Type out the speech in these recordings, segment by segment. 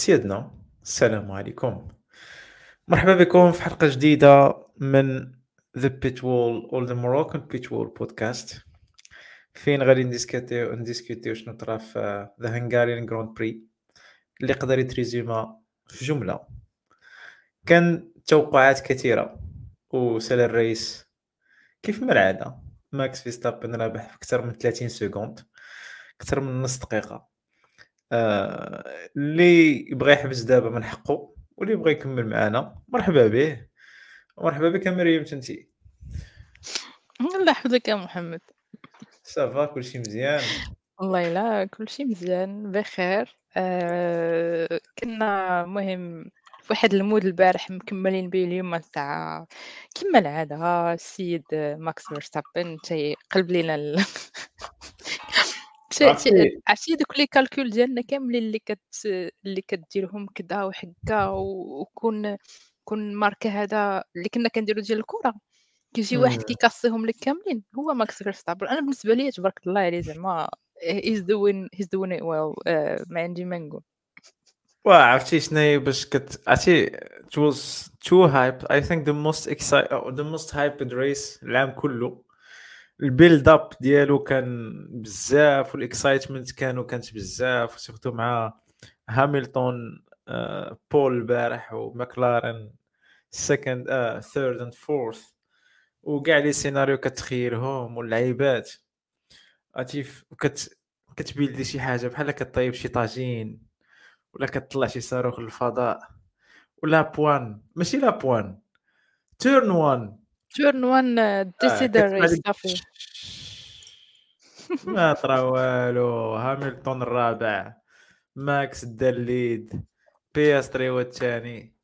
سيدنا السلام عليكم. مرحبا بكم في حلقة جديدة من The Pitwall or The Moroccan Pitwall Podcast. فين غادي نديسكوتيو نديسكوتيو شنو طرا في The Hungarian Grand Prix اللي قدر يتريزيما في جملة. كان توقعات كثيرة وسالا ال race كيف ما العادة؟ ماكس فيستابن رابح في أكثر من 30 secondes أكثر من نص دقيقة. آه، اللي يبغى يحبس دابا من حقه واللي يبغى يكمل معنا مرحبا به. مرحبا بك مريم تنتي الله يحفظك يا محمد. ça va كلشي مزيان؟ والله لا كلشي مزيان بخير. آه كنا مهم في واحد ال mood البارح مكملين به اليوم تاع كما العادة السيد ماكس فيرستابن تيقلب لينا. عرفتي؟ دوك les calculs ديالنا كاملين اللي كت اللي كديرهم كدا وحكا وكون كون ماركا هذا اللي كنا كنديرو ديال الكره كيجي واحد. كيكاسيهم لك كاملين هو ماكس فيرستابن. أنا بالنسبة لي تبارك الله عليه زعما he's doing it well آه، ما عندي ما نقول. واه عرفتي شنو هي باش كت عرفتي it was too hype. I think the most excited the most hyped race العام كله ال build up ديالو كان بزاف وال excitement كانوا كانت بزاف و surtout مع هاميلتون آه، بول البارح وماكلارن second third and fourth وكاع les scénarios كتخيلهم واللعيبات. عرفتي ف- كت كتبيلدي شي حاجة بحال كطيب شي طاجين ولا كتطلع شي صاروخ للفضاء. و la point ماشي la point تيرن وان تورن 1 آه، ديسيدر صافي ما طرا والو هامilton الرابع ماكس دا الليد بياستري هو الثاني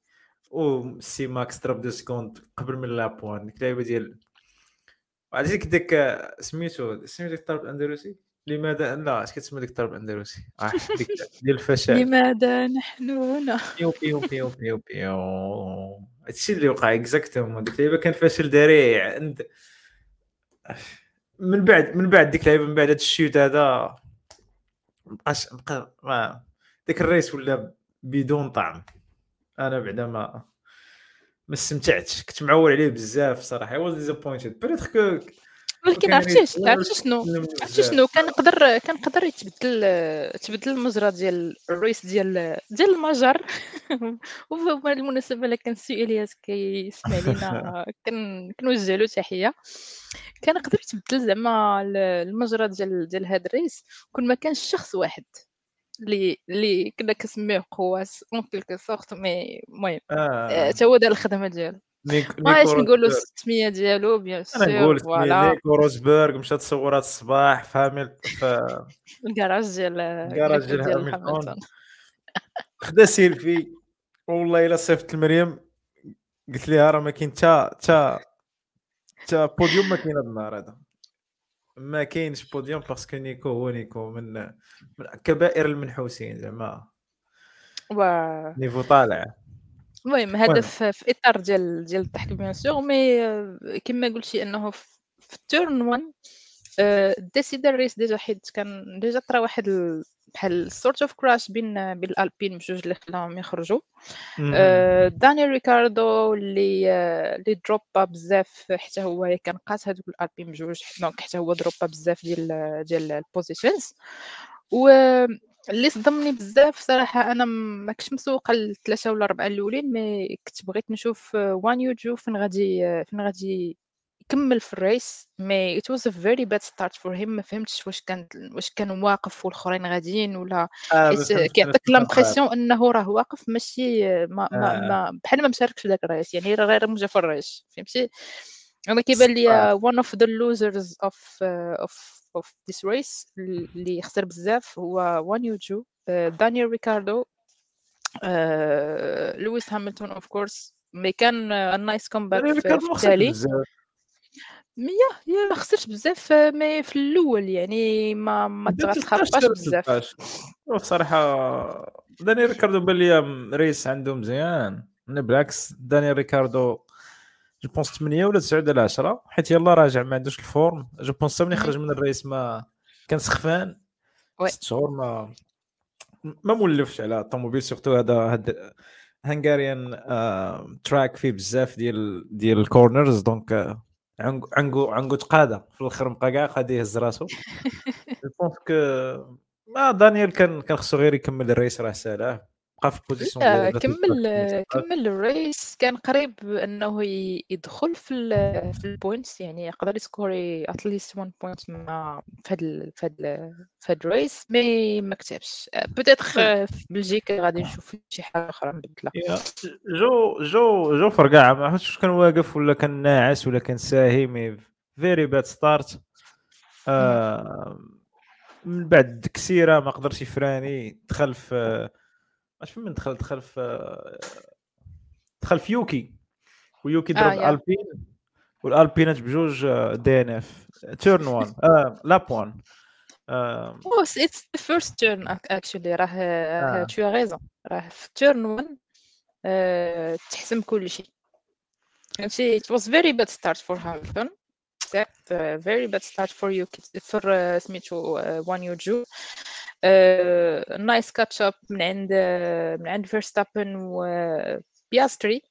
وسي ماكس ضرب دو سكوند قبل من لابوان ديك اللعيبه ديال عرفتي ديك سميتو سميتو ديك الطرب الاندلسي لماذا؟ لا اش كتسمى ديك الطرب الاندلسي ديك ديال الفشل لماذا نحن هنا؟ بيو بيو بيو بيو بيو. هادشي اللي وقع exactement ديك اللعيبة كان فاشل ذريع عند من بعد من بعد ديك اللعيبة من بعد هاد الشيوت هذا مبقاش بقى ديك ال race ولا بدون طعم. أنا بعدا ما ما استمتعتش. كنت معول عليه بزاف صراحة. I was disappointed. بريتخ كو ولكن عرفتي عرفتي شنو؟ عرفتي شنو؟ كان يقدر يتبدل تبدل المجرى ديال الريس ديال ديال المجر. وبالمناسبه الا كان سي إلياس كيسمع لينا. كن كنوجه له تحية. كان يقدر يتبدل زعما ال- المجرى ديال ديال هاد الريس كون ما كانش شخص واحد اللي اللي كنا كنسميه قواس اون كيلكو سورت مي المهم آه، آه تا هو دار الخدمة ديالو. نيك ما عرفتش نقولوا. السميه ديالو بيان أنا نقول سور فوالا نيكو روزبرغ مشات تصورات الصباح في هامل في الكراج ديال الكراج ديال. هاميلتون خدا سيلفي والله الا صيفط لمريم قلت لها راه ما كاين تا تا تا بوديوم ما كاين هذا النهار هذا. ما كاينش podium parce que نيكو هو نيكو من من كبائر المنحوسين زعما. و niveau طالع. المهم هذا في إطار ديال ديال الضحك bien sûr mais آه، كما قلتي إنه في ال turn 1 decided the race déjà حيت كان déjà طرا واحد ال- بحال sort of crash بين بين الألبين بجوج اللي خلاهم يخرجوا. آه، دانيال ريكاردو اللي آه، اللي دروبا بزاف حتى هو كان قاس هذوك الألبين بجوج donc حتى هو دروبا بزاف ديال ديال ال positions و اللي صدمني بزاف صراحة أنا ما كنتش مسوقة الثلاثه ولا اربعه الأولين mais كنت بغيت نشوف آه، وان يوجو فين غادي آه، فين غادي يكمل في ال race mais it was a very bad start for him ما فهمتش واش كان واش كان واقف والآخرين غاديين ولا آه، ما كيعطيك l'impression إنه راه واقف ماشي ما ما, آه. ما بحال ما مشاركش في داك ال race يعني راه غير مجا في ال race فهمتي؟ أنا كيبان لي one of the losers of uh, of of this race اللي خسر بزاف هو وان يوجو دانيال ريكاردو لويس هاميلتون of course mais كان nice comeback في التالي. يا ما خسرش بزاف mais في الأول يعني ما ما 16 بزاف. 16 بصراحه داني ريكاردو بان لي race عنده مزيان. بالعكس داني ريكاردو je pense 8 ولا 9 على 10 حيت يلا راجع ما عندوش ال forme. je pense ملي. خرج من ال race ما كان سخفان. ست شهور ما ما مولفش على الطوموبيل surtout هذا هاد Hungarian track فيه بزاف ديال ديال ال corners donc encore encore encore تقاده في الآخر بقى كاع غادي يهز راسو. je pense que ما دانيال كان كان خصو غير يكمل ال race راه سالاه بقى في ال position لا كمل كمل ال race. كان قريب انه يدخل في ال في ال points يعني يقدر يسكوري at least 1 point مع في هاد في هاد في هاد ال race mais ما كتبش. peut-être في بلجيكا غادي نشوف شي حاجة أخرى مبدله جو جو جو فرقع ما عرفتش كان واقف ولا كان ناعس ولا كان ساهي mais very bad start من بعد كسيرة ما قدرش يفراني دخل في أش من دخل دخل في دخل في يوكي؟ ويوكي ضرب آه البين والالبينات بجوج DNF. turn 1 lap 1 because it's the first turn actually راه t'as raison راه في turn 1 تحسم كل شيء. فهمتي؟ Bad start for Hamilton. Except uh, very bad start for Zhou for uh, سميتو Guanyu Zhou nice catch up من عند من عند فيرستابن وبياستري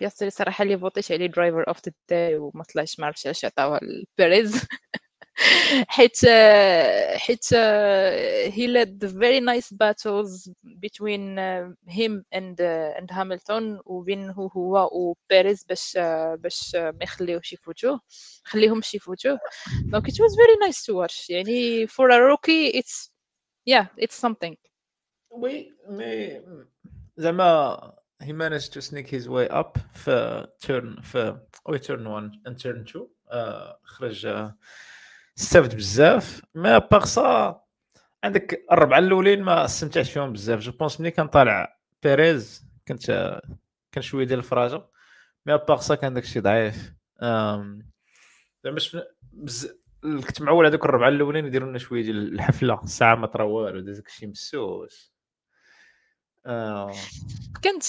بياستري صراحة اللي فوتيش عليه driver of the day وما طلعش ما عرفتش علاش عطاوها لبيريز. حيت حيت he led the very nice battles between him and and Hamilton وبين هو هو وبيريز باش باش ما يخليوش يفوتوه خليهمش يفوتوه donc it was very nice to watch. يعني for a rookie it's yeah it's something. oui mais زعما he managed to sneak his way up في turn في oui turn 1 and turn 2 uh, خرج uh, استفد بزاف. ما parce que عندك الربعة الأولين ما استمتعتش فيهم بزاف. je pense ملي كان طالع بيريز كنت كان شوية ديال الفراجه mais parce que كان داكشي ضعيف. زعما كنت معول هذوك الربعه الأولين يديروا لنا شوية ديال الحفلة. الساعة ما طرا والو داك الشيء مسوس. آه. كانت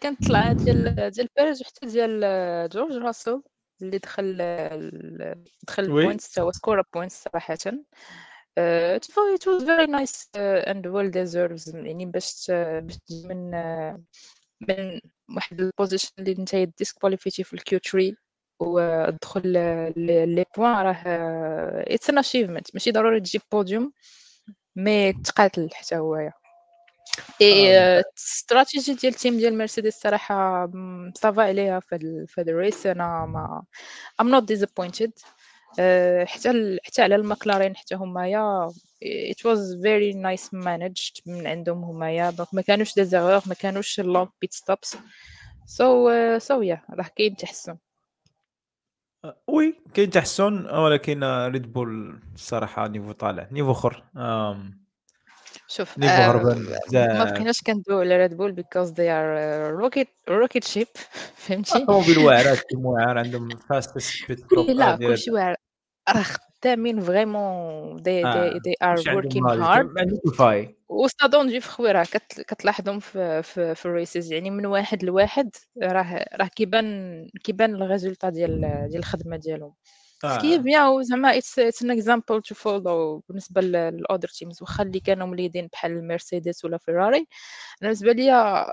كانت طلعة ديال ديال بيريز وحتى ديال جورج راسل اللي دخل دخل points هو score points صراحة. was very nice uh, and well deserved. يعني باش باش من من واحد ال position اللي انت ديسكواليفيتي في ال Q 3 ودخل les points راه it's an achievement ماشي ضروري تجيب بوديوم mais تقاتل حتى هو اي استراتيجي ديال ال team ديال مرسيدس صراحة صافا عليها في هذا ال race أنا ما I'm not disappointed حتى حتى على المكلارين حتى همايا it was very nice managed من عندهم همايا. donc ما كانوش des erreurs ما كانوش long pit stops so so yeah راه كاين تحسن. oui كاين تحسن ولكن ريد بول الصراحه niveau طالع niveau اخر شوف niveau هربان ما بقيناش كندويو على ريد بول because they are rocket rocket ship فهمتي؟ الطوموبيل واعرة واعر عندهم fast لا كلشي واعر. راه خدامين vraiment they they they are working hard و ça donne des fruits راه كتلاحظهم في في, في ال races يعني من واحد لواحد راه راه كيبان كيبان الريزولتا ديال ديال الخدمه ديالهم ce qui est bien زعما it's an example to follow بالنسبة لل other teams واخا اللي كانوا مليدين بحال المرسيدس ولا فيراري أنا بالنسبة ليا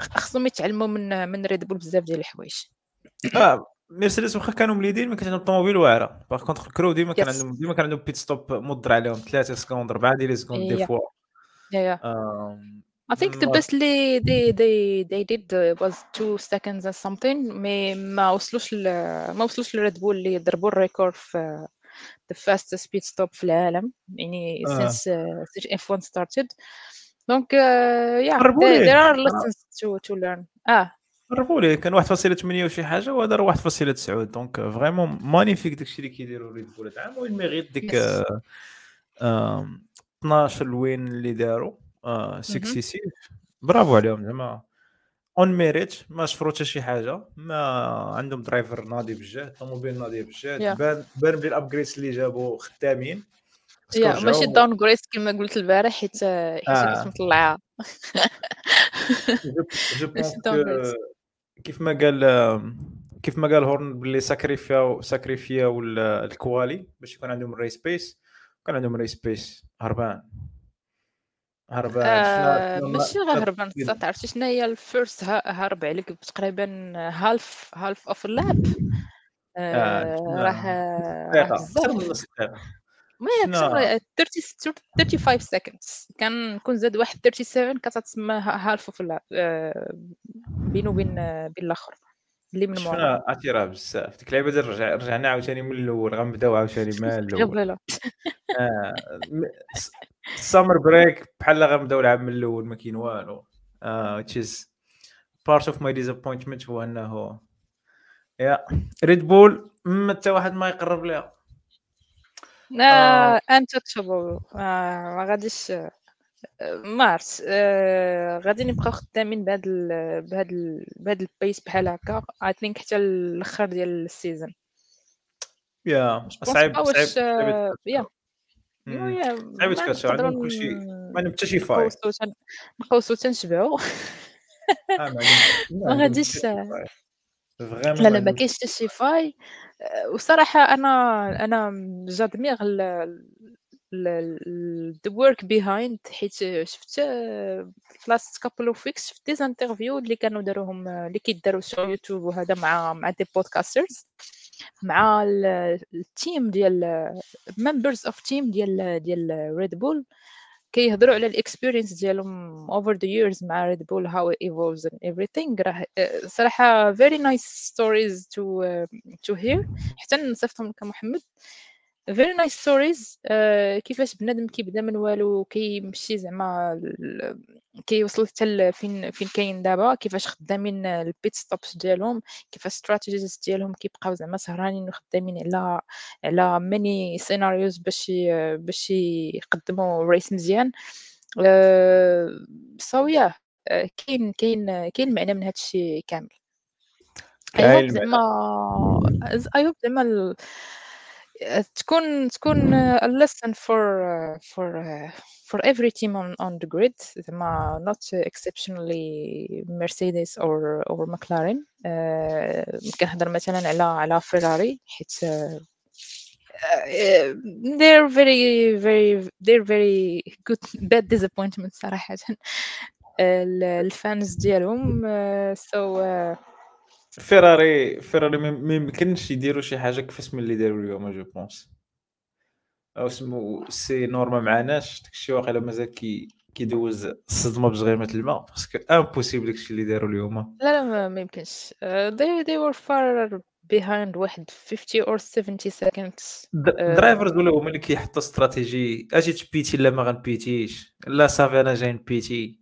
خصهم يتعلموا من من ريد بول بزاف ديال الحوايج آه مرسيدس واخا كانوا مليدين ما كانش عندهم طوموبيل واعره par contre ال crew ديما كان عندهم ديما كان عندهم pit stop مضر عليهم 3 secondes 4 ديال secondes des fois yeah I think the best they they they they did was two seconds or something. mais ما وصلوش ل... ما وصلوش لريد بول اللي ضربوا ال record في the fastest pit stop في العالم يعني since uh, F1 started. Donc uh, yeah there, there are lessons to to learn. آه قربوا ليه كان 1.8 وشي حاجة وهذا راه 1.9 donc vraiment magnifique داكشي اللي كيديروا ريد بول هذا العام وين ميغيت ديك 12 ال win اللي داروا 66 برافو عليهم زعما. on mérite ما شفروا حتى شي حاجة. ما عندهم driver ناضي بجهد طوموبيل ناضي بجهد بان بان بلي ال upgrades اللي جابوا خدامين. يا ماشي داون جريس كما قلت البارح حيت حيت آه. مطلعة. كيف ما قال كيف ما قال هورن باللي ساكريفيا ساكريفيا الكوالي باش يكون عندهم ريس بيس كان عندهم ريس بيس هربان. هربان آه ماشي غير هربان عرفتي شنو هي الفيرست هرب عليك تقريبا هالف هالف اوف اللعب راه راه بزاف. ما هي 30 35 seconds. كان كون زاد واحد 37 كتتسمى half of آه، بينه وبين بين الآخر. اللي من مورا. راه بزاف. ديك اللعبه رجع رجعنا عاوتاني من الأول غنبداو عاوتاني من الأول. ال summer break بحال غنبداو العام من الأول ما كاين والو. تشيز part of my disappointment هو انه yeah Red Bull ما حتى واحد ما يقرب ليها. untouchable ما غاديش ما عرفت آه، غادي نبقاو خدامين بهاد ال بهاد ال بهاد ال pace بحال هكا I think حتى الآخر ديال ال season yeah صعيب صعيب yeah. صعيب تكاتشو عندهم كلشي ما نبت شي فاي نقوسو تنشبعو. آه، ما غاديش لا لا ما كاينش حتى شي فاي وصراحة أنا أنا جادميغ the work behind حيت شفت في لاست كابل اوف ويكس شفت دي انترفيو اللي كانوا داروهم اللي كيداروا سو يوتيوب وهذا مع مع دي بودكاسترز مع التيم ديال members of team ديال ديال Red Bull كيهضروا على ال experience ديالهم over the years مع Red Bull it evolves and everything. راه صراحة nice stories to uh, to hear. حتى نصيفطهم لك محمد. Nice stories. uh, كيفاش بنادم كيبدا من والو كيمشي زعما كيوصل حتى فين فين كاين دابا كيفاش خدامين ال pit stops ديالهم كيفاش strategies ديالهم كيبقاو زعما سهرانين وخدامين على على many scenarios باش باش يقدموا race مزيان. so uh, yeah uh, كاين كاين كاين معنى من هادشي كامل. اي زعما I hope زعما تكون تكون a lesson for for for every team on on the grid زعما not exceptionally Mercedes or or McLaren كنهضر مثلا على على فيراري حيت they're very very they're very good bad disappointment صراحة الفانز ديالهم so فيراري فيراري ما يمكنش يديروا شي حاجة كيفاش من اللي داروا اليوم جو بونس أو سمو سي نورما معناش داكشي واقيلا مازال كي كيدوز الصدمه بزغيمه الماء باسكو امبوسيبل داكشي اللي داروا اليوم لا لا ما, ما يمكنش they, they were far behind واحد 50 or 70 seconds. drivers ولا هما اللي كيحطوا استراتيجي أجي تبيتي لا ما غنبيتيش لا صافي أنا جاي نبيتي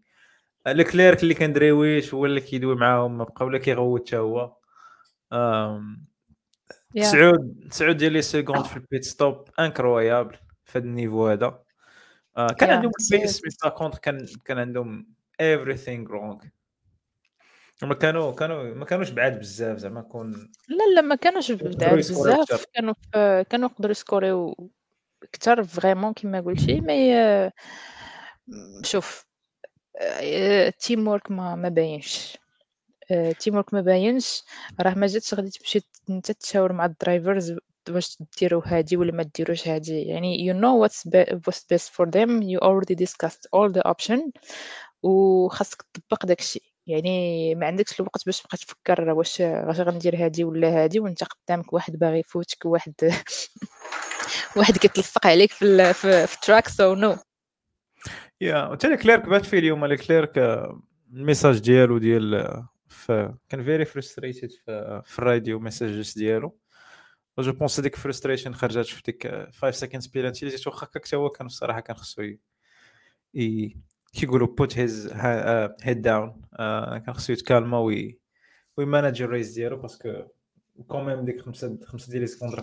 لكليرك اللي كان دريويش هو اللي كيدوي معاهم ما بقى ولا كيغوت حتى هو. تسعود تسعود ديال les secondes في ال pit stop incroyable في هذا ال niveau هذا آه، كان عندهم ال pace mais contre كان كان عندهم everything wrong. ما كانوا كانوا ما كانوش بعاد بزاف زعما كون لا لا ما كانوش بعاد بزاف كانوا كانوا يقدروا يسكوريو أكثر vraiment كما قلتي mais شوف ال teamwork ما ما باينش. ال teamwork ما باينش. راه ما جاتش غادي تمشي انت تشاور مع ال drivers واش ديروا هادي ولا ما ديروش هادي. يعني you know what's what's best for them. You already discussed all the option. وخاصك تطبق داكشي. يعني ما عندكش الوقت باش تبقى تفكر واش واش غندير هادي ولا هادي. وانت قدامك واحد باغي يفوتك واحد واحد كيتلصق عليك في, في ال track. so no yeah وتاني كليرك بات فيه اليوم كليرك ال message ديالو ديال كان very frustrated في, في ال radio messages ديالو. je pense ديك frustration خرجت في ديك 5 seconds penalty اللي جات واخا حتى هو كان الصراحة كان خصو كيقولوا put his head down كان خصو يتكالما وي ويماناج ال race ديالو parce que quand même ديك خمسة خمسة ديال les secondes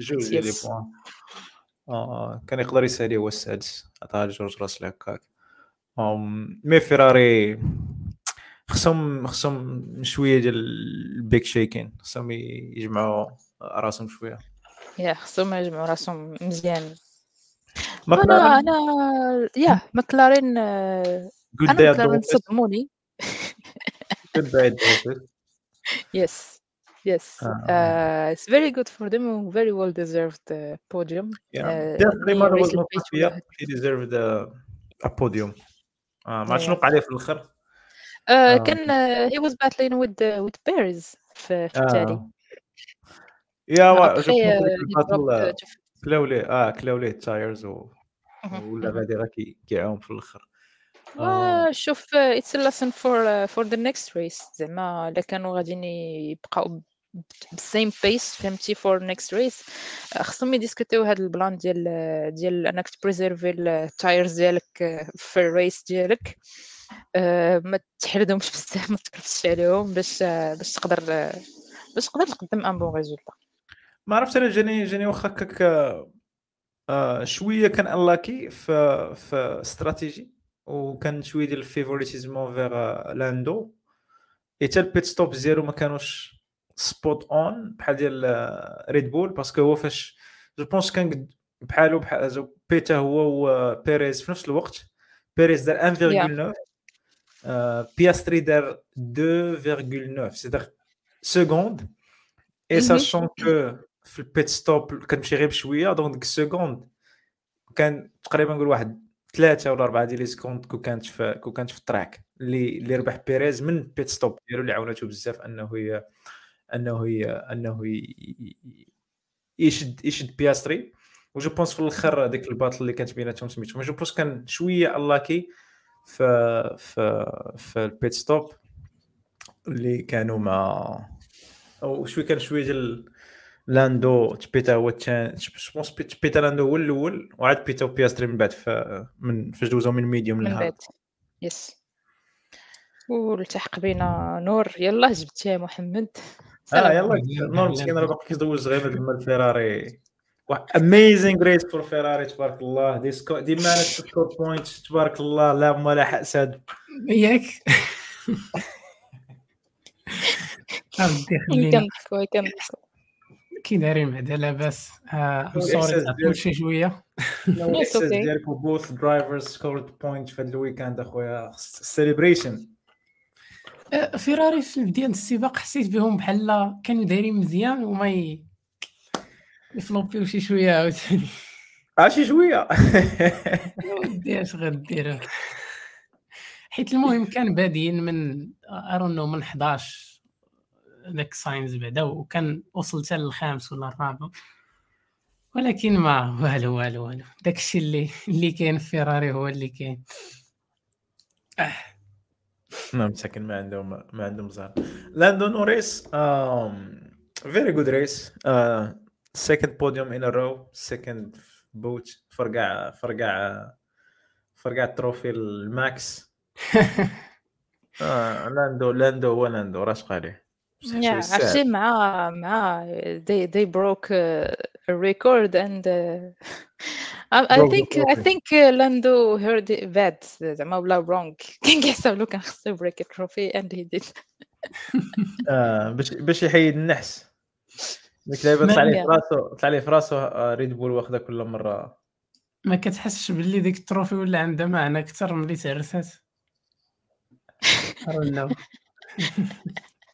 جوج les points كان يقدر يسالي هو السادس عطاها لجورج راسل هكاك mais Ferrari خصهم خصهم شوية ديال ال big shaking خصهم يجمعوا راسهم شوية yeah خصهم يجمعوا راسهم مزيان أنا أنا yeah McLaren أنا مكلارين صدموني yes Yes, uh, it's very good for them. Very well deserved uh, podium. Yeah, definitely Mara was not happy. He deserved a, a podium. آه ما عرفتش شنو وقع عليه في الآخر آه كان he was battling with with Perez في, في التالي yeah كلاو ليه آه كلاو ليه ال tires و... ولا غادي راه كيعاوم في الآخر شوف it's lesson for for the next race زعما الا كانوا غاديين يبقاو بال same pace فهمتي for next race خصهم يديسكوتيو هذا ال plan ديال ديال انك تبريزيرفي ال tires ديالك في ال race ديالك. ما تحردهمش بزاف ما تكرفسش عليهم باش باش تقدر باش تقدر تقدم un bon résultat ما عرفت أنا جاني جاني واخا هكاك آه شوية كان unlucky في في استراتيجي وكان شوية ديال ال favoritisme vers لاندو حتى ال pit stop ديالو ما كانوش spot on بحال ديال ريد بول parce que هو فاش je pense كان بحالو بحال بيتا هو وبيريز في نفس الوقت. بيريز دار 1.9 بياستري دار 2.9 c'était une seconde et sachant que في ال pit stop كنمشي غير بشوية donc ديك ال seconde كان تقريبا نقول واحد ثلاثة ولا أربعة ديال les secondes que كانت في كو كانت في ال track. اللي اللي ربح بيريز من ال pit stop ديالو اللي عاونته بزاف أنه هي أنه أنه يشد يشد بياستري. و je pense في الأخر ديك ال battle اللي كانت بيناتهم سميتو je pense كان شوية lucky في في في ال pit stop اللي كانوا مع أو شوية كان شوية ديال لاندو تبيتا هو الثاني pense تبيتا لاندو هو الأول وعاد بيتا وبياستري من بعد من فاش دوزو من medium لل hard. yes والتحق بينا نور. يلا جبتيها محمد. آه يلا نور مسكين راه باقي كيدوز غير هذا الفيراري amazing race for فيراري تبارك الله. they sco- they managed score point تبارك الله. لا ما لا حسد ياك كي دايرين بعدا لاباس sorry شي شوية. ديالكم both drivers scored point في هذا ال weekend أخويا. celebration فيراري في بداية السباق حسيت بهم بحال كانوا دايرين مزيان وما ي... يفلوبيو شي شوية عاوتاني. آه شي شوية. ودي اش غدير؟ حيت المهم كان بادين من ارونو من 11 داك ساينز بعدا وكان وصل حتى للخامس ولا الرابع. ولكن ما والو والو والو. داكشي اللي اللي كاين في فيراري هو اللي كاين. آه. نعم مساكن ما عندهم ما عندهم زهر لاندو نوريس very good race second podium in row second but فرقع فرقع فرقع ال trophy لماكس آه لاندو لاندو هو لاندو راش عليه عرفتي مع مع they they broke a record and uh, I, I think I think uh, Lando heard it bad. زعما ولا wrong. كان كيحسب له كان خصو break a trophy and he did. آه باش باش يحيد النحس. ديك اللعيبه طلع عليه في راسو طلع عليه في راسو ريد بول واخده كل مرة. ما كتحسش باللي ديك التروفي ولا عندها معنى أكثر ملي تعرسات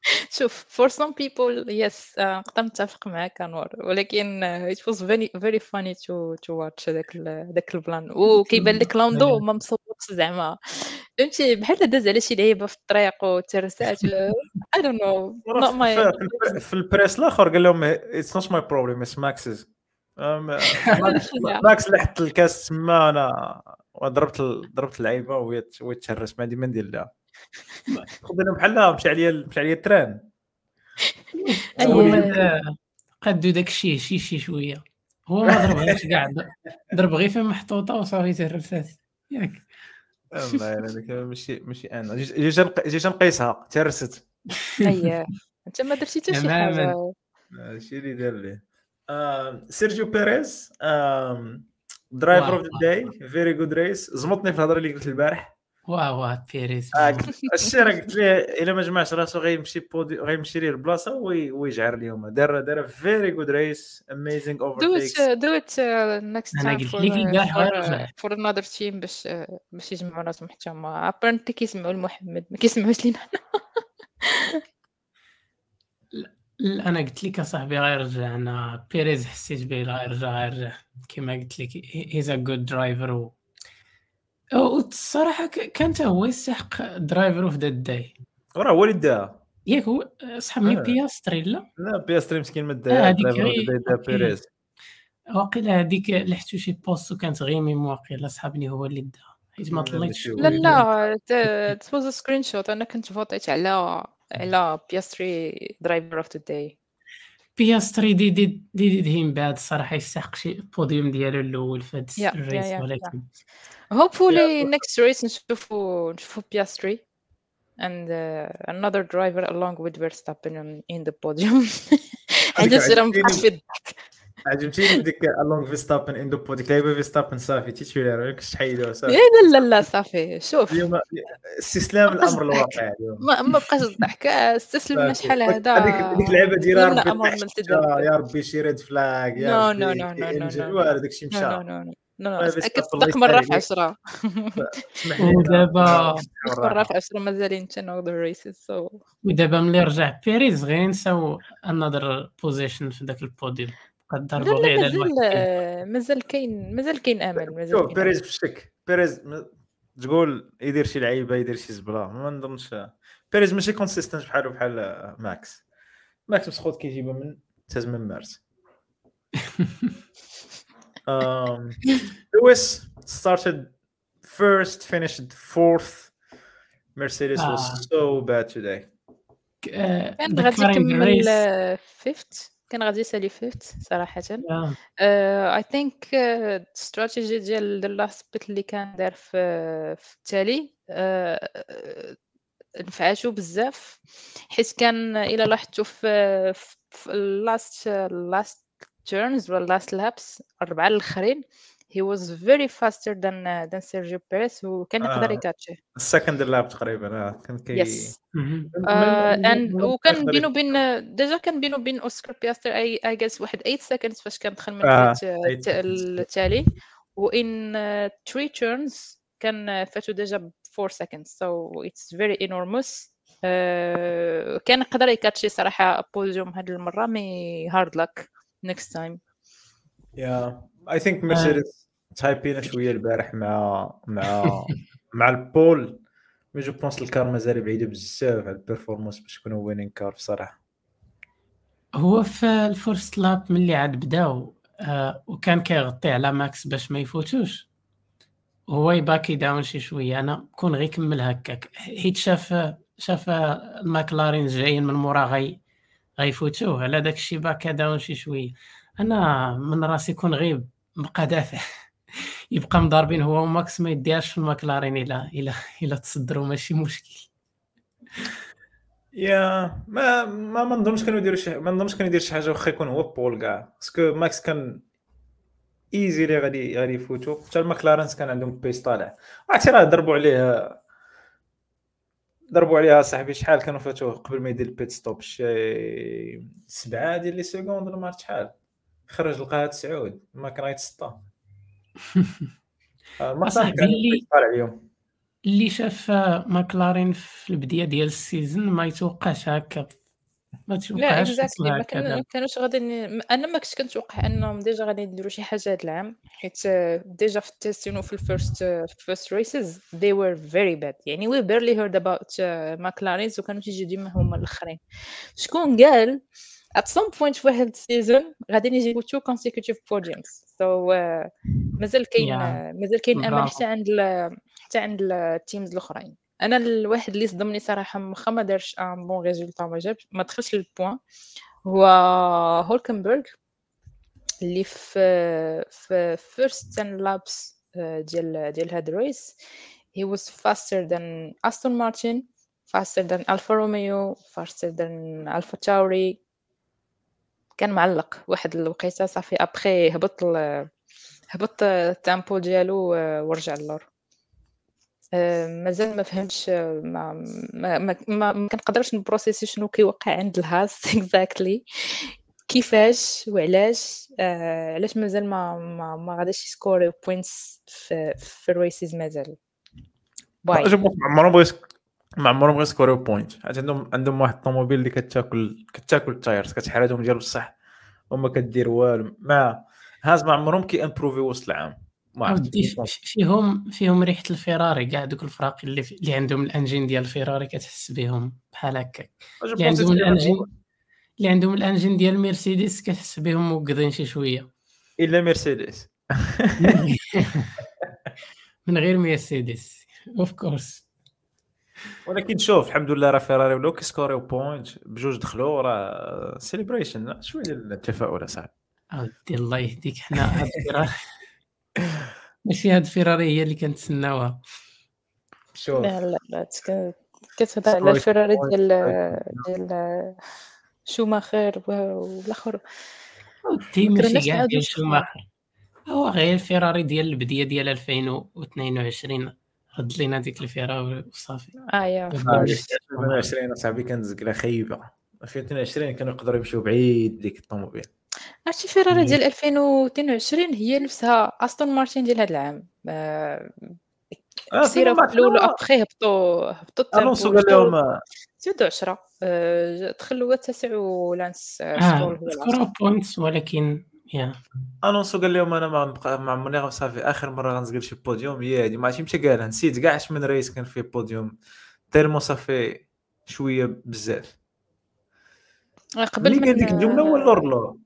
شوف for some people yes نقدر نتفق معاك أنور. ولكن it was very very funny to to watch داك داك البلان. وكيبان لك لاندو ما مصوتش زعما. فهمتي بحال داز على شي لعيبه في الطريق وترسات I don't know. not my في ال press الآخر قال لهم it's not my problem it's Max's. ماكس اللي حط الكاس تما أنا ضربت ضربت اللعيبة وهي تهرس. ما عندي ما ندير لها خذ بحال مشى عليا مشى عليا التران. قدو داك الشيء شي شي شوية. هو ما ضربهاش كاع ضرب غير فين محطوطة وصافي تهرسات ياك. الله يعينك. ماشي ماشي أنا. جيت نقيسها. تهرست اييه أنت ما درتي حتى شي حاجة. هادشي اللي دار ليه سيرجيو بيريز driver of the day very good race زمطني في الهضرة اللي قلت البارح. واه واه بيريز الشيء راه قلت ليه إلا ما جمعش راسو غيمشي بودي غيمشي ليه البلاصة ويجعر اليوم. دار دار very good race amazing overdo it do it next time for for another team باش باش يجمعوا راسهم حتى هما. apparently كيسمعوا لمحمد ما كيسمعوش لينا. أنا قلت لك أصاحبي غيرجع أنا بيريز حسيت به غيرجع غيرجع كما قلت لك he's a good driver و والصراحه كان هو يستحق driver of the day راه هو اللي داها ياك هو صحابني آه. بياستري لا لا بياستري مسكين ما داها هذيك driver غير- دا- دا OK. بيريز. واقيلا هذيك لحتو شي post وكانت غير ميم واقيلا صحابني هو اللي داها حيت ما ماشي لا. لا a screen shot أنا كنت فوتيت على على بيستري driver of the day بياستري دي دي دي دي من بعد الصراحه يستحق شي بوديوم ديالو الأول في هاد يا- الريس يا- يا- ولكن hopefully next race نشوفوا نشوفوا بيستري and uh, another driver along with Verstappen in, in the podium. حاجة سير عجبتيني. مبقاش في الضحك عجبتيني بديك الونغ فيستابن اندو بو ديك لعيبة فيستابن صافي. تيتولار ما كنتش تحيدوها صافي. لا لا لا صافي. شوف. اليوم استسلام الأمر. الواقع اليوم ما ما بقاش الضحك. استسلمنا. شحال هذا. هذيك ديك اللعبه ديالها يلا ربي. يا ربي شي ريد فلاج يا No, ربي no, no, no, no, انجل no, والو داكشي نو مشى نو نو نو نو بس كتصدق مرة في عليك. عشرة. اسمح لي. ودابا مرة. في عشرة مازالين تنوض الريسز سو ودابا ملي رجع بيريز غير نساو انذر بوزيشن في ذاك البوديوم. قد لا ضربوا غير لا على مازال كاين مازال كاين آمل مازال شوف بيريز في تشيكو بيريز تقول يدير شي لعيبة يدير شي زبلة. ما نظنش. بيريز ماشي consistent بحالو بحال ماكس. ماكس مسخوط كيجيبها من تاز من مارس. um, Lewis started first, finished fourth. Mercedes Ah. was so bad today. آه، كان غادي يكمل fifth كان غادي يسالي fifth صراحة. آه، I think ال strategy ديال last pit اللي كان دار في في التالي آه، نفعاتو بزاف. حيت كان إلا لاحظتوا في في ال last last turns ولا last laps الربعه الآخرين he was very faster than uh, than Sergio Perez وكان يقدر آه. ي catch ي ال second lap تقريبا آه. كان كي يس and وكان بينه وبين ديجا كان بينه وبين أوسكار بياستر I I guess واحد 8 seconds فاش كان دخل من آه، ال pit 8 seconds. التالي. و in 3 turns كان فاتو ديجا ب 4 seconds so it's very enormous. آه، كان يقدر ي catch ي صراحة بوديوم هاد المرة mais hard luck next time. yeah I think مرسيدس تايبينا شوية البارح مع مع مع ال pole. mais je pense ال car مازال بعيده بزاف على ال performance باش يكونوا winning car بصراحة. هو في ال first lap ملي عاد بداو آه، وكان كيغطي على ماكس باش ما يفوتوش. هو ي back ي down شي شوية أنا كون غير كمل هكاك. حيت شاف شاف الماكلارين جايين من مورا غي غيفوتوه على داك الشي back ا down شي شوية. أنا من راسي كون غير بقى دافع يبقى مضاربين هو وماكس ما يديهاش في الماكلارين الا الا الا تصدروا ماشي مشكل. yeah ما ما ما نظنش كانوا يديروا شي ما نظنش كانوا يدير شي حاجة واخا يكون هو pole كاع. parce que ماكس كان easy لي غادي غادي يفوتوا حتى الماكلارنز كان عندهم pace طالع عرفتي راه ضربوا عليه ضربوا عليها صاحبي شحال كانوا فاتوه قبل ما يدير ال pit stop شي سبعة ديال les secondes ولا ما شحال. خرج لقاها تسعود ما كان غيتسطى آه، ما أصاحبي كان اللي- اليوم اللي شاف ماكلارين في البداية ديال ال saison ما يتوقعش هكا. ما لا توقعش exactly ما كان- كانوش غادي أنا ما كنتش كنتوقع أنهم ديجا غادي يديروا شي حاجة هذا العام حيت آه، ديجا في ال testing وفي ال first first races they were very bad. يعني we barely heard about ماكلارينز وكانوا تيجي ديما هما الأخرين. شكون قال at some point في واحد season غادي two consecutive podiums. So uh, مازال كاين. آه، مازال كاين أمل. حتى عند حتى عند ال teams الأخرين. أنا الواحد اللي صدمني صراحة واخا ما دارش un bon résultat ما جابش. ما دخلش لل points هو هولكنبرغ اللي في في 10 laps آه، ديال ديال هاد ال race he was faster than Aston Martin faster than Alfa Romeo faster than Alfa Tauri. كان معلق واحد الوقيته صافي. ابخي هبط ال- هبط ال tempo ديالو آه، ورجع للور. آه، مازال ما فهمتش آه، ما ما ما, ما, كنقدرش ن process ي شنو كيوقع عند الهاس exactly كيفاش وعلاش آه علاش مازال ما ما, ما غاديش ي score ي points في, في ال races مازال؟ باي عمرهم بغا ي sc- ما عمرهم غي score يو point حيت عندهم عندهم واحد الطوموبيل اللي كتاكل كتاكل ال tyres كتحرادهم ديال بصح. وما كدير والو. ما هاز ما عمرهم كي improve ي وسط العام. ما عرفت. فيهم فيهم ريحة الفيراري كاع دوك الفراق اللي اللي عندهم ال engine ديال الفيراري كتحس بهم بحال هكاك. اللي عندهم ال engine اللي عندهم ال engine ديال مرسيدس كتحس بهم موقدين شي شوية. إلا مرسيدس. من غير مرسيدس. of course ولكن شوف الحمد لله راه فيراري ولاو كي score يو point بجوج دخلوا راه celebration شوية ديال التفاؤل اصاحبي اودي الله يهديك حنا. ماشي هاد فيراري هي اللي كنتسناوها. شوف. لا لا لا كتهضر على الفيراري ديال ديال شوماخر والآخر. ودي ماشي كاع ديال شوماخر. هو غير الفيراري ديال البديه ديال 2022 رد لينا ديك الفيراري وصافي. آه يا 2022 أصاحبي كانت زقله خايبة. 2022 كانوا يقدروا يمشيو بعيد ديك الطوموبيل. عرفتي فيراري ديال 2022 هي نفسها أستون مارتين ديال هذا العام. آه، كثيرة في الأول ابخي هبطوا هبطوا ألونسو قال لهم زادوا 10 دخلوا التاسع ولانس سكور هو بوينتس ولكن يا الونسو قال لهم أنا ما ما عمرني صافي اخر مره غنزقل شي بوديوم هي هذه ما عرفتش متى قالها نسيت كاع من رئيس كان فيه بوديوم تيرمو صافي شوية بزاف قبل من ديك الجمله ولا لور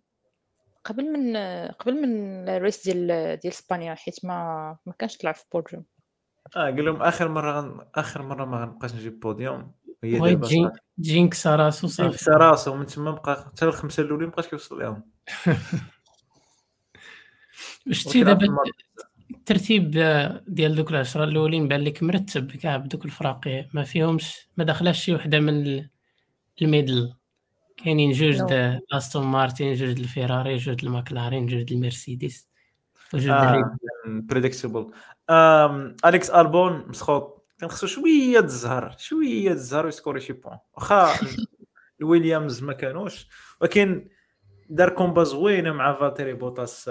قبل من قبل من الريس ديال ديال اسبانيا حيت ما ما كانش طلع في بوديوم آه قال لهم اخر مره غن... اخر مره ما غنبقاش نجيب بوديوم هي دابا jin... jinx راسو صافي jinx راسو من تما بقى حتى الخمسه الاولين مابقاش كيوصل لهم شتي دابا الترتيب ديال دوك العشرة الأولين بأن لك مرتب كاع بدوك الفراقي ما فيهمش ما دخلاش شي وحدة من ال middle. كاينين جوج د أستون مارتين جوج الفيراري جوج الماكلارين جوج المرسيدس وجوج آه predictable أليكس ألبون مسخوط. كان خصو شوية الزهر شوية الزهر ويسكوري شي points. واخا الويليامز ما كانوش. ولكن دار combat زوينه مع فالتيري بوتاس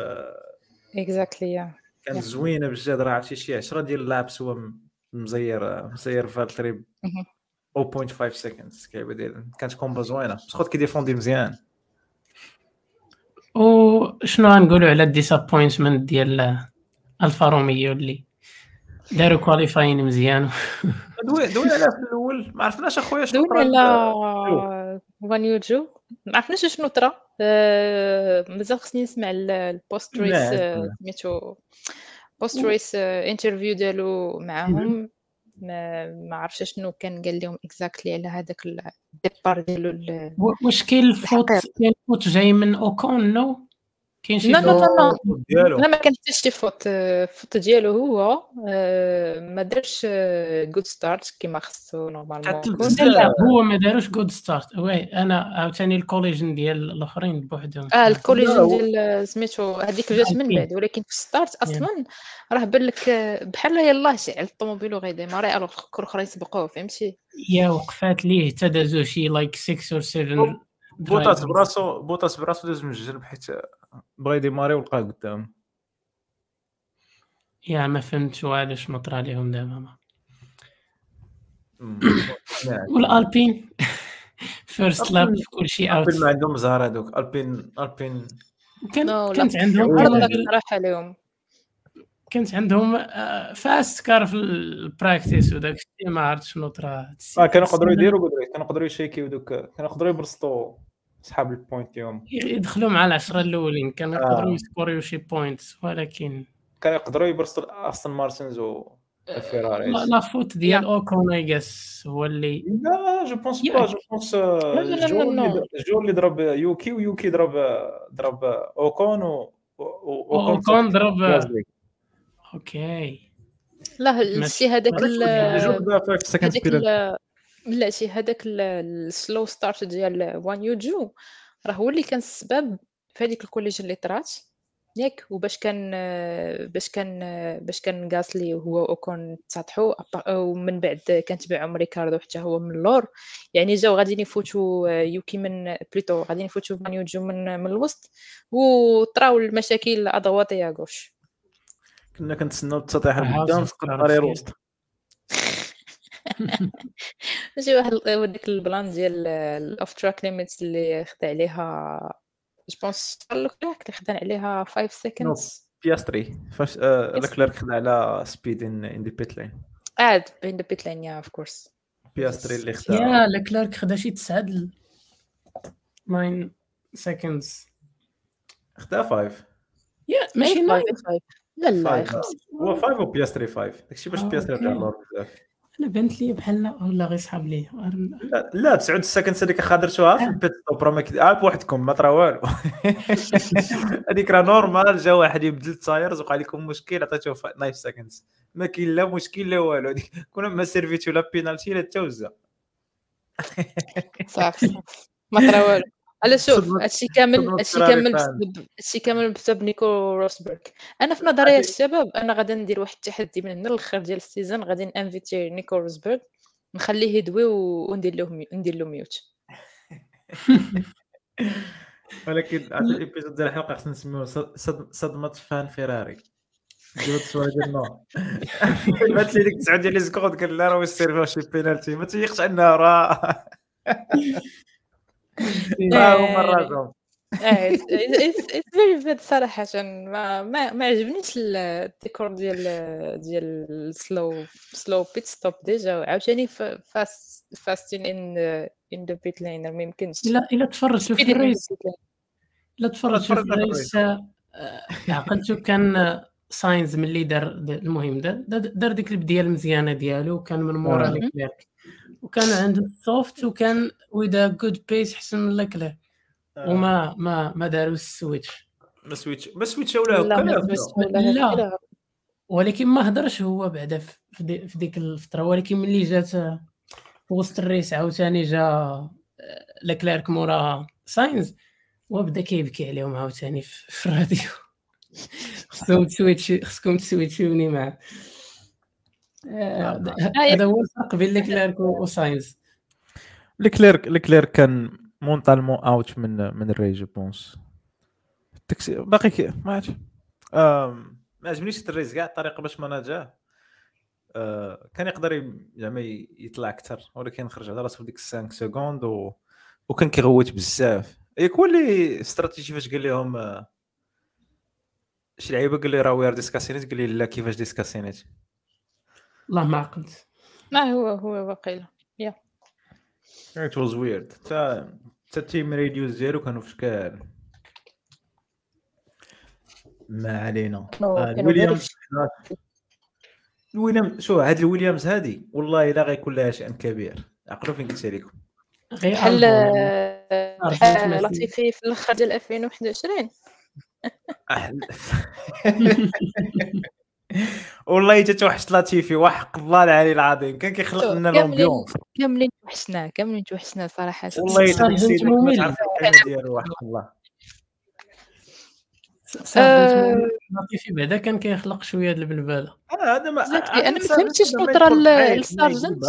exactly كانت زوينة بجد راه عرفتي شي 10 ديال ال laps هو مزير مزير فالتيري 0.5 seconds كيبدا كانت combat زوينة. مسخوط كيديفوندي مزيان. وشنو غنقولوا على ال disappointment ديال الفا روميو اللي داروا qualifying مزيان؟ دوي دوي على في الأول. ما عرفناش أخويا شنو دوي على غوانيو جو ما عرفناش شنو طرا. أه مازال خصني نسمع ال post race سميتو post race interview ديالو معاهم. ما ما عرفتش شنو كان قال لهم exactly على هذاك ال départ ديالو واش كاين ال faute كاين ال faute جاي من اوكون no؟ كاين شي لا لا لا لا ما كان حتى شي faute ال faute ديالو هو آه، ما دارش good start كيما خصو normalement لا هو ما داروش good start oui أنا عاوتاني ال collision ديال الأخرين بوحدهم. آه ال collision ديال سميتو هذيك جات من بعد ولكن في start أصلا راه بان لك بحال يلاه شعل الطوموبيل وغيديماري alors الاخرين سبقوه فهمتي؟ yeah وقفات ليه؟ حتى دازو شي like 6 or 7 بوطاس براسو بوطاس براسو داز من الجنب حيت بغا يديماري ولقاه قدام. yeah ما فهمتش والو شنو طرا ليهم دابا والألبين. first lap في كل شيء out البين ما عندهم زهر هذوك البين ألبين. كان كانت عندهم اليوم كانت عندهم fast car في ال practice وداك الشيء ما عرفت شنو طرا. آه كانوا يقدروا يديروا كانوا يقدروا يشيكيو دوك. كانوا يقدروا يبرسطوا صحاب البوينت يوم. يدخلوا مع العشرة الأولين كانوا يقدروا آه. يسكوريو شي بوينتس ولكن كانوا يقدروا يبرسطوا أستون مارتنز و الفيراري لا فوت ديال أوكون اي جاس هو اللي لا جو بونس با جو بونس جو اللي ضرب يوكي ويوكي ضرب ضرب أوكون و أوكون ضرب أوكي. لا الشيء هذاك هذاك لا شي هذاك ال slow start ديال غوانيو جو راه هو اللي كان السبب في هذيك ال collision اللي طرات. ياك وباش كان باش كان باش كان غاسلي هو أوكون تسطحوا ومن بعد كان تبعهم ريكاردو حتى هو من اللور. يعني جاو غاديين يفوتوا يوكي من بليتو غاديين يفوتوا غوانيو جو من من الوسط وطراو المشاكل à droite et à gauche. كنا كنتسناو التسطيح قدام في الطريق الوسط. ماشي واحد ديك البلان ديال الاوف تراك ليميتس اللي خدا عليها جو بونس لوك اللي خدا عليها؟ 5 سيكندز بياستري فاش لكليرك خدا على سبيد ان ان دي بيت لين اد بين ذا بيت لين يا اوف كورس بياستري اللي خدا. يا لكلارك خدا شي 9 9 سكندز خدا 5 yeah ماشي 9 لا لا هو 5 وبياستري 5 داكشي باش بياستري. رجع اللور بزاف. أنا بانت لي بحال ولا غير صحاب لي لا. لا 9 ال second هذيك خاطرتوها في ال pit stop راه عارف بوحدكم ما طرا والو. هذيك راه normal جا واحد يبدل ال tires وقع لكم مشكل عطيتوه 9 second ما كاين لا مشكل لا والو. هذيك كنا ما سيرفيتو لا بينالتي لا التوزة. صافي. صافي ما طرا والو. على شوف هادشي كامل هادشي كامل. بسبب هادشي كامل بسبب نيكو روسبرغ. أنا في نظري يا الشباب أنا غادي ندير واحد التحدي من هنا للاخر ديال ال saison غادي نانفيتي نيكو روسبرغ نخليه يدوي وندير له ندير له mute. ولكن عاد ال épisode ديال الحلقة خصنا نسميوه صد- صد- صدمة فان فيراري ديروا التصويره ديال النور بات لي ديك 9 ديال les secondes قال لا راه واش سيرفيو شي بينالتي ما تيقش عندنا راه very bad صراحة ما ما, ما عجبنيش ال- الديكور ديال ديال ال slow slow pit stop déjà وعاوتاني fast fasting in in the pit lane ما يمكنش. إلا إلا تفرجتوا في Speeding in the ال race pit lane. إلا تفرجتوا في ال race آه، عقلتو كان ساينز ملي دار المهم دار ديك البديه المزيانة ديالو وكان من مورا آه. وكان عنده ال soft وكان و the good pace احسن من ليكليرك وما ما ما داروش ال switch ما switch ما سويتشاو له لا ما هكا لا. ولا. ولكن ما هضرش هو بعدا في في دي- في ديك الفترة ولكن ملي جات آه، في وسط ال race عاوتاني جا آه، لكليرك مورا ساينز وبدا كيبكي عليهم عاوتاني في في الراديو خصكم تسويتشي خصكم تسويتشوني معاه آه، آه. هذا هو الفرق بين لكليرك و- وساينز لكليرك لكليرك كان مونطالمون أوت من من الري جو بونس التكسي باقي كي ما عرفتش ما عجبنيش الريس كاع الطريقة باش مناجاه آه، كان يقدر زعما يطلع أكثر ولكن خرج على راسو في ديك 5 سكوند و... وكان كيغوت بزاف. ياك هو اللي استراتيجي فاش قال لهم آه، شي لعيبة قال لي راه we're discussing it؟ قال لي لا كيفاش discussing it؟ والله ما عقلت. ما هو هو واقيلا It was weird. تا تا ال team radios ديالو كانوا في شكال. ما علينا. آه، الويليام شو هاد الويليامز هادي والله إلا غيكون لها شأن كبير. عقلوا فين قلت لكم غير بحال لطيفي في الأخر ديال 2021 أحل- والله حتى توحشت لطيفي وحق الله العلي العظيم. كان كيخلق لنا لومبيونس كاملين توحشنا كاملين توحشنا صراحة. والله السيد ما. تعرف ديالو وحق الله. آه. لطيفي بعدا كان كيخلق شوية د البلباله أنا هذا ما أنا ما فهمتش شنو طرا للسارجنت.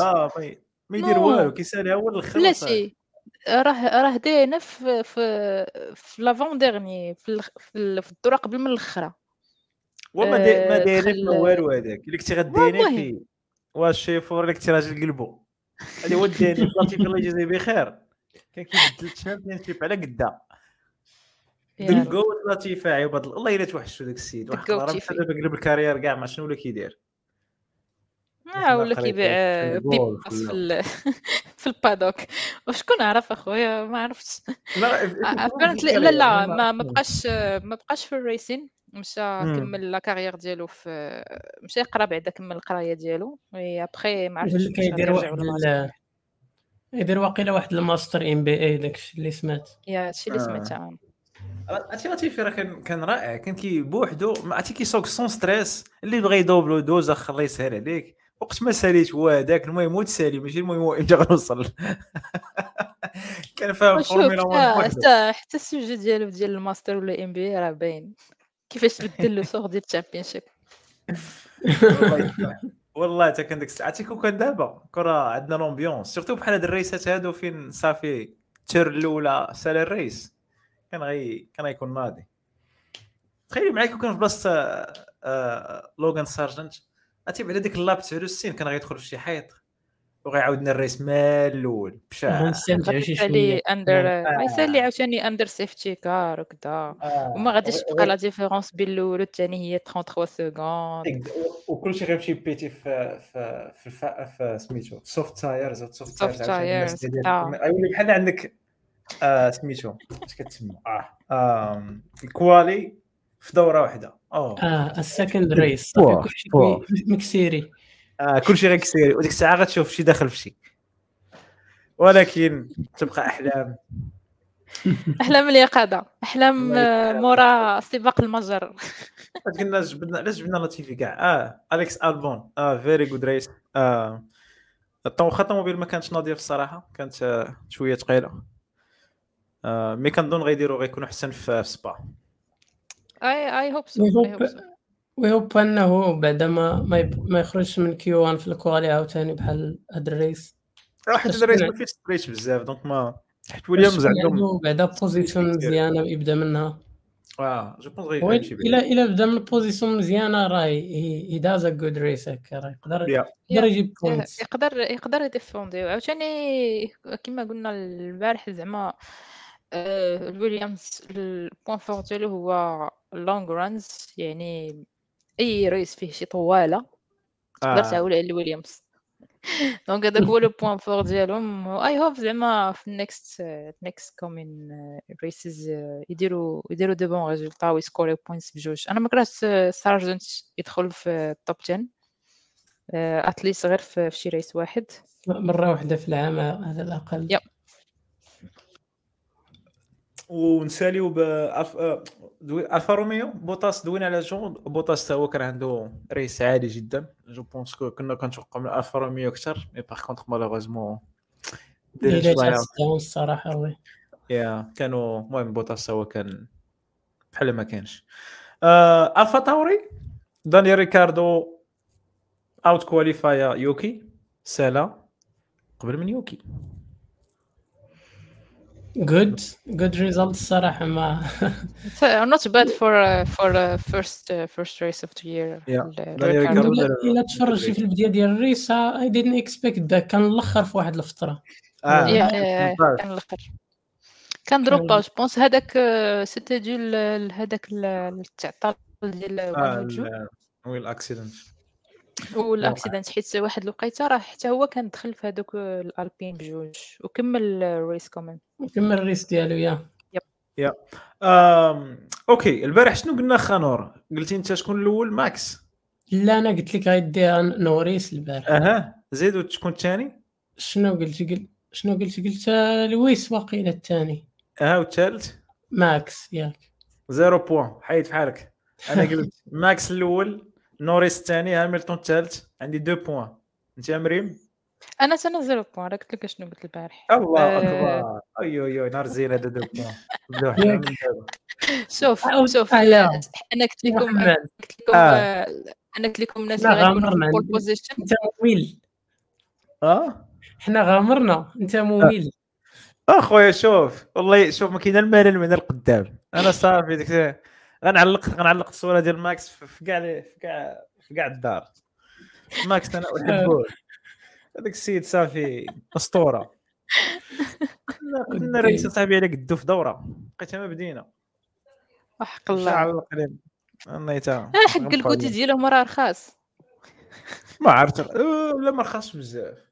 ما يدير. والو كيساليها هو الآخر بلاتي. راه راه داينه في في في لافون ديرني في الخ- في ال- في الدوره قبل من الأخرى. وما داير ما آه، داير دخل- ما والو هذاك. الا كنتي غديني والله. في واش شيفور الا كنتي راجل قلبو. هذا هو الداني لطيف الله يجازيه بخير. كان كيبدل الشامبيونشيب على قدا. قوت لطيفه عباد الله إلا توحشوا داك السيد. واحد دابا قلب الكارير كاع ما شنو ولا كيدير. آه ولا كيبيع في بيباس في في البادوك. وشكون عرف أخويا؟ ما عرفتش. لا لا ما بقاش ما بقاش في الريسين. مشى مم. كمل لا كارير ديالو في مشى يقرا بعدا كمل القرايه ديالو وي ابخي ما عرفتش كيدير واحد يدير واقيلا واحد الماستر ام بي اي داكشي اللي سمعت يا هادشي اللي آه. سمعتها عرفتي لطيفي راه كان كان رائع كان كي بوحدو ما عرفتي كيسوق سون ستريس اللي بغى يدوبلو دوز اخ الله يسهل عليك وقت ما ساليت هو هذاك المهم هو تسالي ماشي المهم هو إمتى غنوصل كان فاهم وشوف فورمولا 1 حتى. حتى حتى السوجي ديالو ديال الماستر ولا ام بي راه باين كيفاش تبدل له سوغ ديال الشامبيونشيب؟ والله حتى كان ديك الساعة. عرفتي كون كان دابا كون راه عندنا لومبيونس سيرتو بحال هاد الريسات هادو فين صافي تير الأولى سال الريس كان غي كان غيكون ناضي. تخيلي معايا كون كان في بلاصة آه، لوغان سارجنت عرفتي بعدا ديك اللاب 69 كان غيدخل في شي حيط. وغيعاودنا الريس من الأول. بشع غنستمتعوا شي غتبقى لي شوية اندر آه. ما يسالي عاوتاني under safety car وكذا وما غاديش تبقى la différence بين الأول والثاني هي 33 secondes وكلشي غيمشي بيتي في في في سميتو soft tires soft tires Soft tires، آه. يولي بحال عندك آه سميتو اش كتسمى؟ آه ال quali في دورة واحدة. آه ال second race كلشي. مكسيري آه كلشي غيكسيري وديك الساعة غتشوف شي داخل في شي ولكن تبقى أحلام. أحلام اليقظة. أحلام مورا سباق المجر. قلنا جبدنا علاش جبنا لاتيفي كاع. آه أليكس ألبون. آه very good race آه واخا الطوموبيل ما كانتش ناضية في الصراحة. كانت آه، شوية ثقيله آه mais كنظن غيديروا غيكونوا أحسن في في سبا. I I hope so we hope we hope انه بعدا ما ما, يب... ما يخرجش من Q1 في ال quali عاوتاني بحال هاد ال race. واحد باش ال race ما فيهش straights بزاف donc ما حيت ويليامز عندهم عنده بعدا position مزيانة يبدا منها. آه je pense oui- غيمشي الا إلا بدا من ال position مزيانة راه he does a good race هكا راه يقدر. يقدر يجيب points يقدر يقدر يديفوندي. عاوتاني كما قلنا البارح زعما الويليامز ال point fort ديالو هو ال long runs يعني أي race فيه شي طوالة تقدر آه. تعول على الويليامز donc هذاك هو le point fort ديالهم. I hope زعما في ال next next coming races يديروا يديروا دو بون ريزولتا ويسكوريو points بجوج. أنا ما كرهتش سارجنت يدخل في ال top 10 at least غير في في شي race واحد. مرة واحدة في العام على الأقل. yep. ونساليو آه، دوي... ألفا روميو. بوطاس دوينا على جون. بوطاس تا هو كان عنده race عالي جدا. je pense que كنا كنتوقع من ألفا روميو أكثر mais par contre malheureusement الصراحه oui يا كانوا المهم بوطاس هو كان بحال ما كانش. آه ألفا تاوري. داني ريكاردو out كواليفايا يوكي. سالا قبل من يوكي. good good result الصراحه ما So, not bad for uh, for uh, first uh, first race of the year. الا تفرجتي في البدايه ديال ال race I didn't expect ذاك كان الأخر في واحد الفترة. آه. كان الأخر. كان دروبا جو بونس هذاك سيتي دو ل- هذاك ال- التعطل ديال آه، وان جو ال- وي الاكسيدنت والاكسيدنت حيت واحد الوقيتة راه حتى هو كان دخل في هذوك الألبين بجوج وكمل الريس كمان كمل الريس ديالو يا. آم، أوكي البارح شنو قلنا خانور قلتي أنت شكون الأول؟ ماكس. لا أنا قلت لك غيديها نوريس البارح. أها زيد شكون الثاني؟ شنو قلتي؟ قلت شنو قلتي؟ قلت آه، لويس واقيلا الثاني. أها والثالث؟ ماكس ياك. zéro point حيد في حالك. أنا قلت ماكس الأول. نوريس الثاني هاميلتون الثالث. عندي deux points. انت يا مريم؟ أنا سنة zéro point. راه قلت لك شنو قلت البارح. الله آه. أكبر. أي أي أي. نهار زين هذا deux points. شوف شوف. آه،. أنا قلت لكم قلت لكم آه. آه، أنا قلت لكم الناس اللي غيكونوا في أنت ممل. آه؟ حنا غامرنا. أنت ممل. اخويا شوف. والله شوف ما كاين الملل من القدام. أنا صافي ديك غنعلق غنعلق الصورة ديال ماكس في كاع في كاع في كاع الدار. ماكس أنا أحبه. هذاك السيد صافي أسطورة. كنا كنا رئيس صاحبي على قدو في دورة. بقيتها ما بدينا وحق الله على القليل أنا تا آه، حق الكوتي ديالهم راه رخاص. ما عرفت. لا ما رخصش بزاف.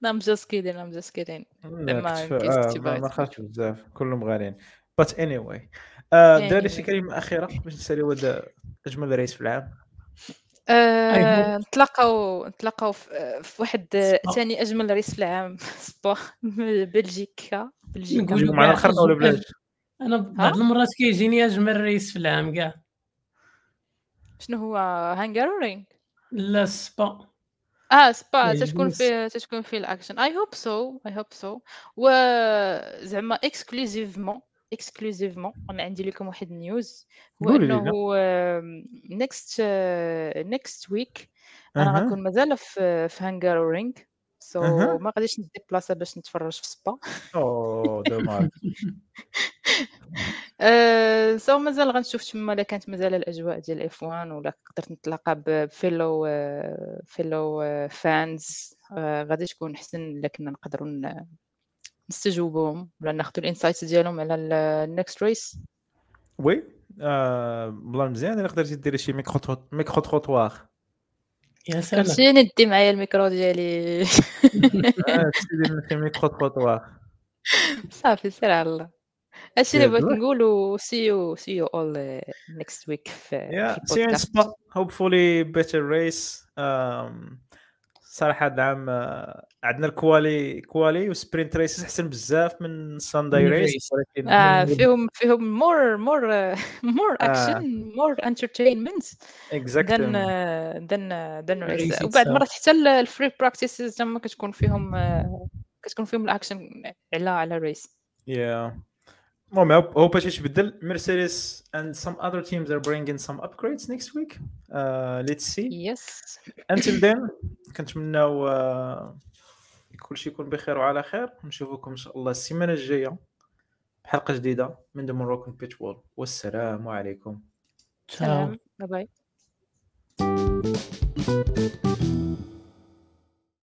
لا مجاز كيدين لا مجاز كيدين آه،. ما رخصش بزاف. كلهم غاليين. بات اني واي داري شي. كلمة أخيرة باش نسالي هذا أجمل رئيس في العام؟ آه، نتلاقاو نتلاقاو في واحد. ثاني أجمل race في العام. سبا بلجيكا. بلجيكا. نقول- معنا ولا بلاش؟ أنا بعض المرات كيجيني أجمل race في العام كاع. شنو هو؟ هانغارورينغ لا سبا. آه سبا. يعني تتكون. في تتكون في ال action. I hope so I hope so وزعما exclusivement exclusivement أنا عندي لكم واحد ال news هو. انه next next week أنا. غنكون مازال في في هانغارورينغ so. ما غاديش نديبلاصا باش نتفرج في سبا اوه dommage so مازال غنشوف تما الا كانت مازال الاجواء ديال F1 ولا قدرت نتلاقى ب fellow fellow fans غادي تكون احسن الا كنا نقدروا نستجوبهم ولا ناخذوا ال insights ديالهم على ال next race oui بلا مزيان إلا قدرتي ديري شي micro micro-trottoir. يا سلام. كنمشي ندي معايا الميكرو ديالي. دير شي micro-trottoir. صافي سير على الله. هادشي اللي بغيت. نقول see you see you all next week في Yeah, في see you in البودكاست العام آه، عندنا ال quali quali و sprint races أحسن بزاف من Sunday race. ولكن آه فيهم فيهم more more more آه. action more entertainment exactly than than than race وبعد itself. مرات حتى ال free practices تما كتكون فيهم آه، كتكون فيهم الاكشن على على الريس Yeah. المهم hope هادشي يتبدل. مرسيدس and some other teams are bringing some upgrades next week. Uh, let's see. yes Until then كنتمناو uh, كلشي يكون بخير وعلى خير. نشوفكم إن شاء الله السيمانة الجاية بحلقة جديدة من the Moroccan Pit Wall والسلام عليكم. تشاو سلام. bye bye